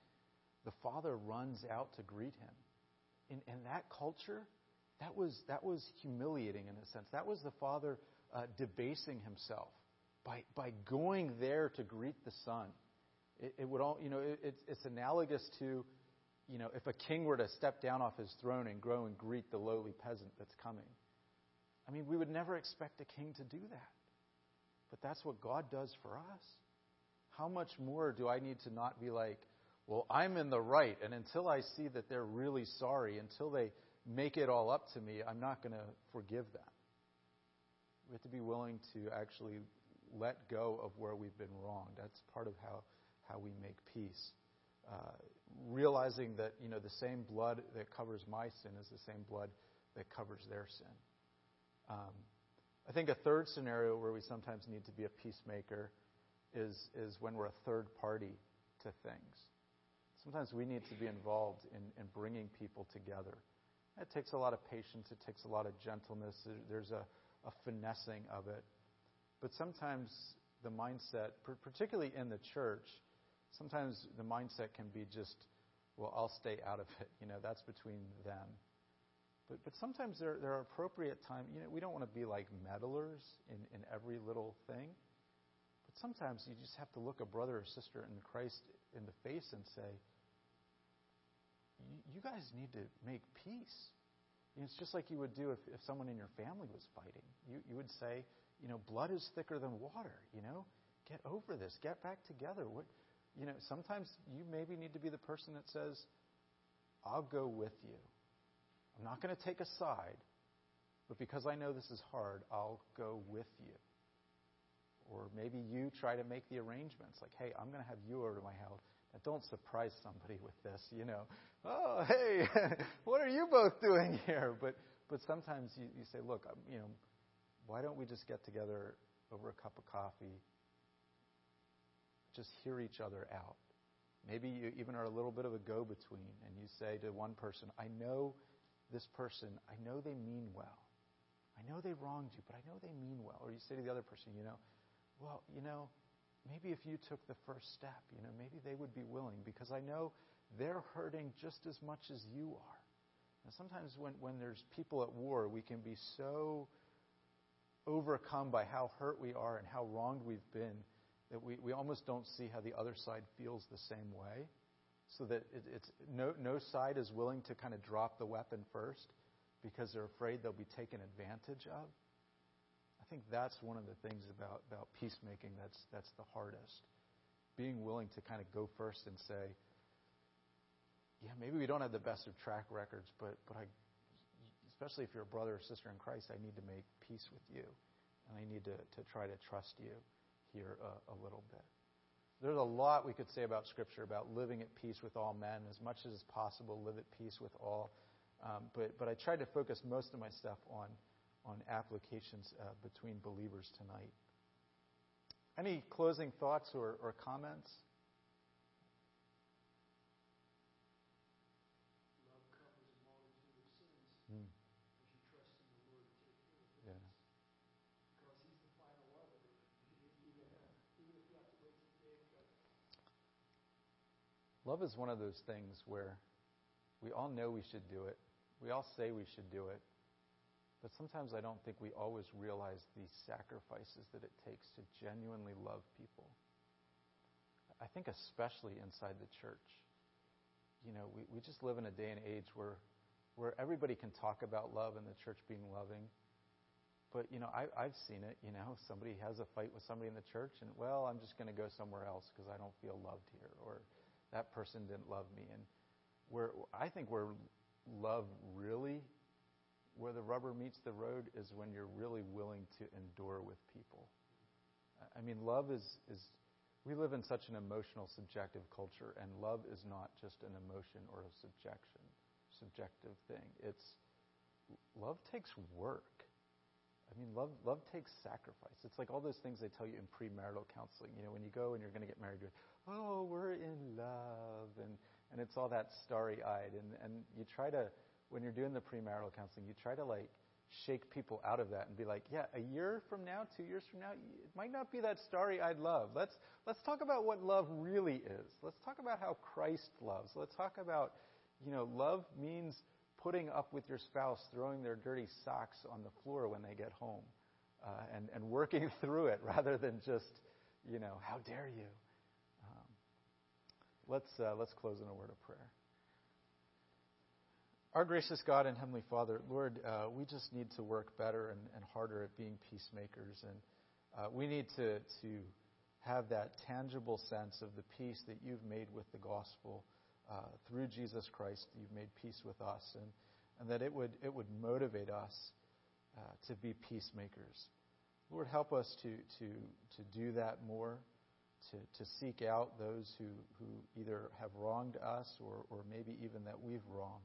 the father runs out to greet him. In, in that culture, that was, that was humiliating in a sense. That was the father uh, debasing himself by, by going there to greet the son. It, it would all, you know, it, it's, it's analogous to you know, if a king were to step down off his throne and go and greet the lowly peasant that's coming. I mean, we would never expect a king to do that. But that's what God does for us. How much more do I need to not be like, well, I'm in the right, and until I see that they're really sorry, until they make it all up to me, I'm not going to forgive them. We have to be willing to actually let go of where we've been wrong. That's part of how, how we make peace. Realizing that you know the same blood that covers my sin is the same blood that covers their sin. Um, I think a third scenario where we sometimes need to be a peacemaker is is when we're a third party to things. Sometimes we need to be involved in, in bringing people together. It takes a lot of patience. It takes a lot of gentleness. There's a, a finessing of it. But sometimes the mindset, particularly in the church, sometimes the mindset can be just, well, I'll stay out of it. You know, that's between them. But, but sometimes there, there are appropriate times. You know, we don't want to be like meddlers in, in every little thing. But sometimes you just have to look a brother or sister in Christ in the face and say, you guys need to make peace. It's just like you would do if, if someone in your family was fighting. You, you would say, you know, blood is thicker than water, you know? Get over this. Get back together. What, you know, sometimes you maybe need to be the person that says, I'll go with you. I'm not going to take a side, but because I know this is hard, I'll go with you. Or maybe you try to make the arrangements like, hey, I'm going to have you over to my house. Now, don't surprise somebody with this, you know. Oh, hey, what are you both doing here? But, but sometimes you, you say, look, you know, why don't we just get together over a cup of coffee, just hear each other out? Maybe you even are a little bit of a go between, and you say to one person, I know this person, I know they mean well. I know they wronged you, but I know they mean well. Or you say to the other person, you know, well, you know, maybe if you took the first step, you know, maybe they would be willing because I know they're hurting just as much as you are. And sometimes when, when there's people at war, we can be so overcome by how hurt we are and how wronged we've been that we, we almost don't see how the other side feels the same way. So that it, it's no, no side is willing to kind of drop the weapon first because they're afraid they'll be taken advantage of. I think that's one of the things about, about peacemaking that's, that's the hardest. Being willing to kind of go first and say, yeah, maybe we don't have the best of track records, but, but I, especially if you're a brother or sister in Christ, I need to make peace with you. And I need to, to try to trust you here a, a little bit. There's a lot we could say about Scripture about living at peace with all men. As much as possible, live at peace with all. Um, but, but I tried to focus most of my stuff on on applications uh, between believers tonight. Any closing thoughts or, or comments? Love covers a multitude of sins. Hmm. As you trust in the Lord to take care of things. Yeah. Because He's the final arbiter. Even, even if you have to wait till the day of judgment. Love is one of those things where we all know we should do it. We all say we should do it. But sometimes I don't think we always realize the sacrifices that it takes to genuinely love people. I think especially inside the church. You know, we, we just live in a day and age where where everybody can talk about love and the church being loving. But, you know, I, I've seen it. You know, somebody has a fight with somebody in the church, and, well, I'm just going to go somewhere else because I don't feel loved here, or that person didn't love me. And where I think where love really where the rubber meets the road is when you're really willing to endure with people. I mean, love is, is we live in such an emotional, subjective culture, and love is not just an emotion or a subjection, subjective thing. It's love takes work. I mean, love love takes sacrifice. It's like all those things they tell you in premarital counseling. You know, when you go and you're going to get married, you're, like, oh, we're in love, and and it's all that starry-eyed, and and you try to when you're doing the premarital counseling, you try to like shake people out of that and be like, yeah, a year from now, two years from now, it might not be that starry-eyed love. Let's let's talk about what love really is. Let's talk about how Christ loves. Let's talk about, you know, love means putting up with your spouse, throwing their dirty socks on the floor when they get home, uh, and and working through it rather than just, you know, how dare you. Um, let's uh, let's close in a word of prayer. Our gracious God and Heavenly Father, Lord, uh, we just need to work better and, and harder at being peacemakers. And uh, we need to, to have that tangible sense of the peace that you've made with the gospel uh, through Jesus Christ. You've made peace with us. And, and that it would, it would motivate us uh, to be peacemakers. Lord, help us to, to, to do that more, to, to seek out those who, who either have wronged us or, or maybe even that we've wronged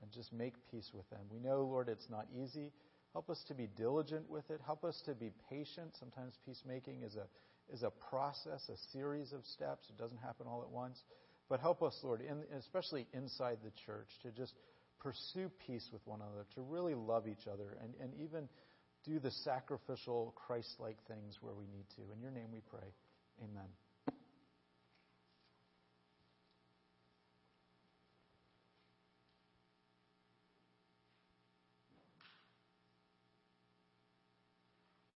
and just make peace with them. We know, Lord, it's not easy. Help us to be diligent with it. Help us to be patient. Sometimes peacemaking is a, is a process, a series of steps. It doesn't happen all at once. But help us, Lord, in, especially inside the church, to just pursue peace with one another, to really love each other, and, and even do the sacrificial, Christ like things where we need to. In your name we pray. Amen.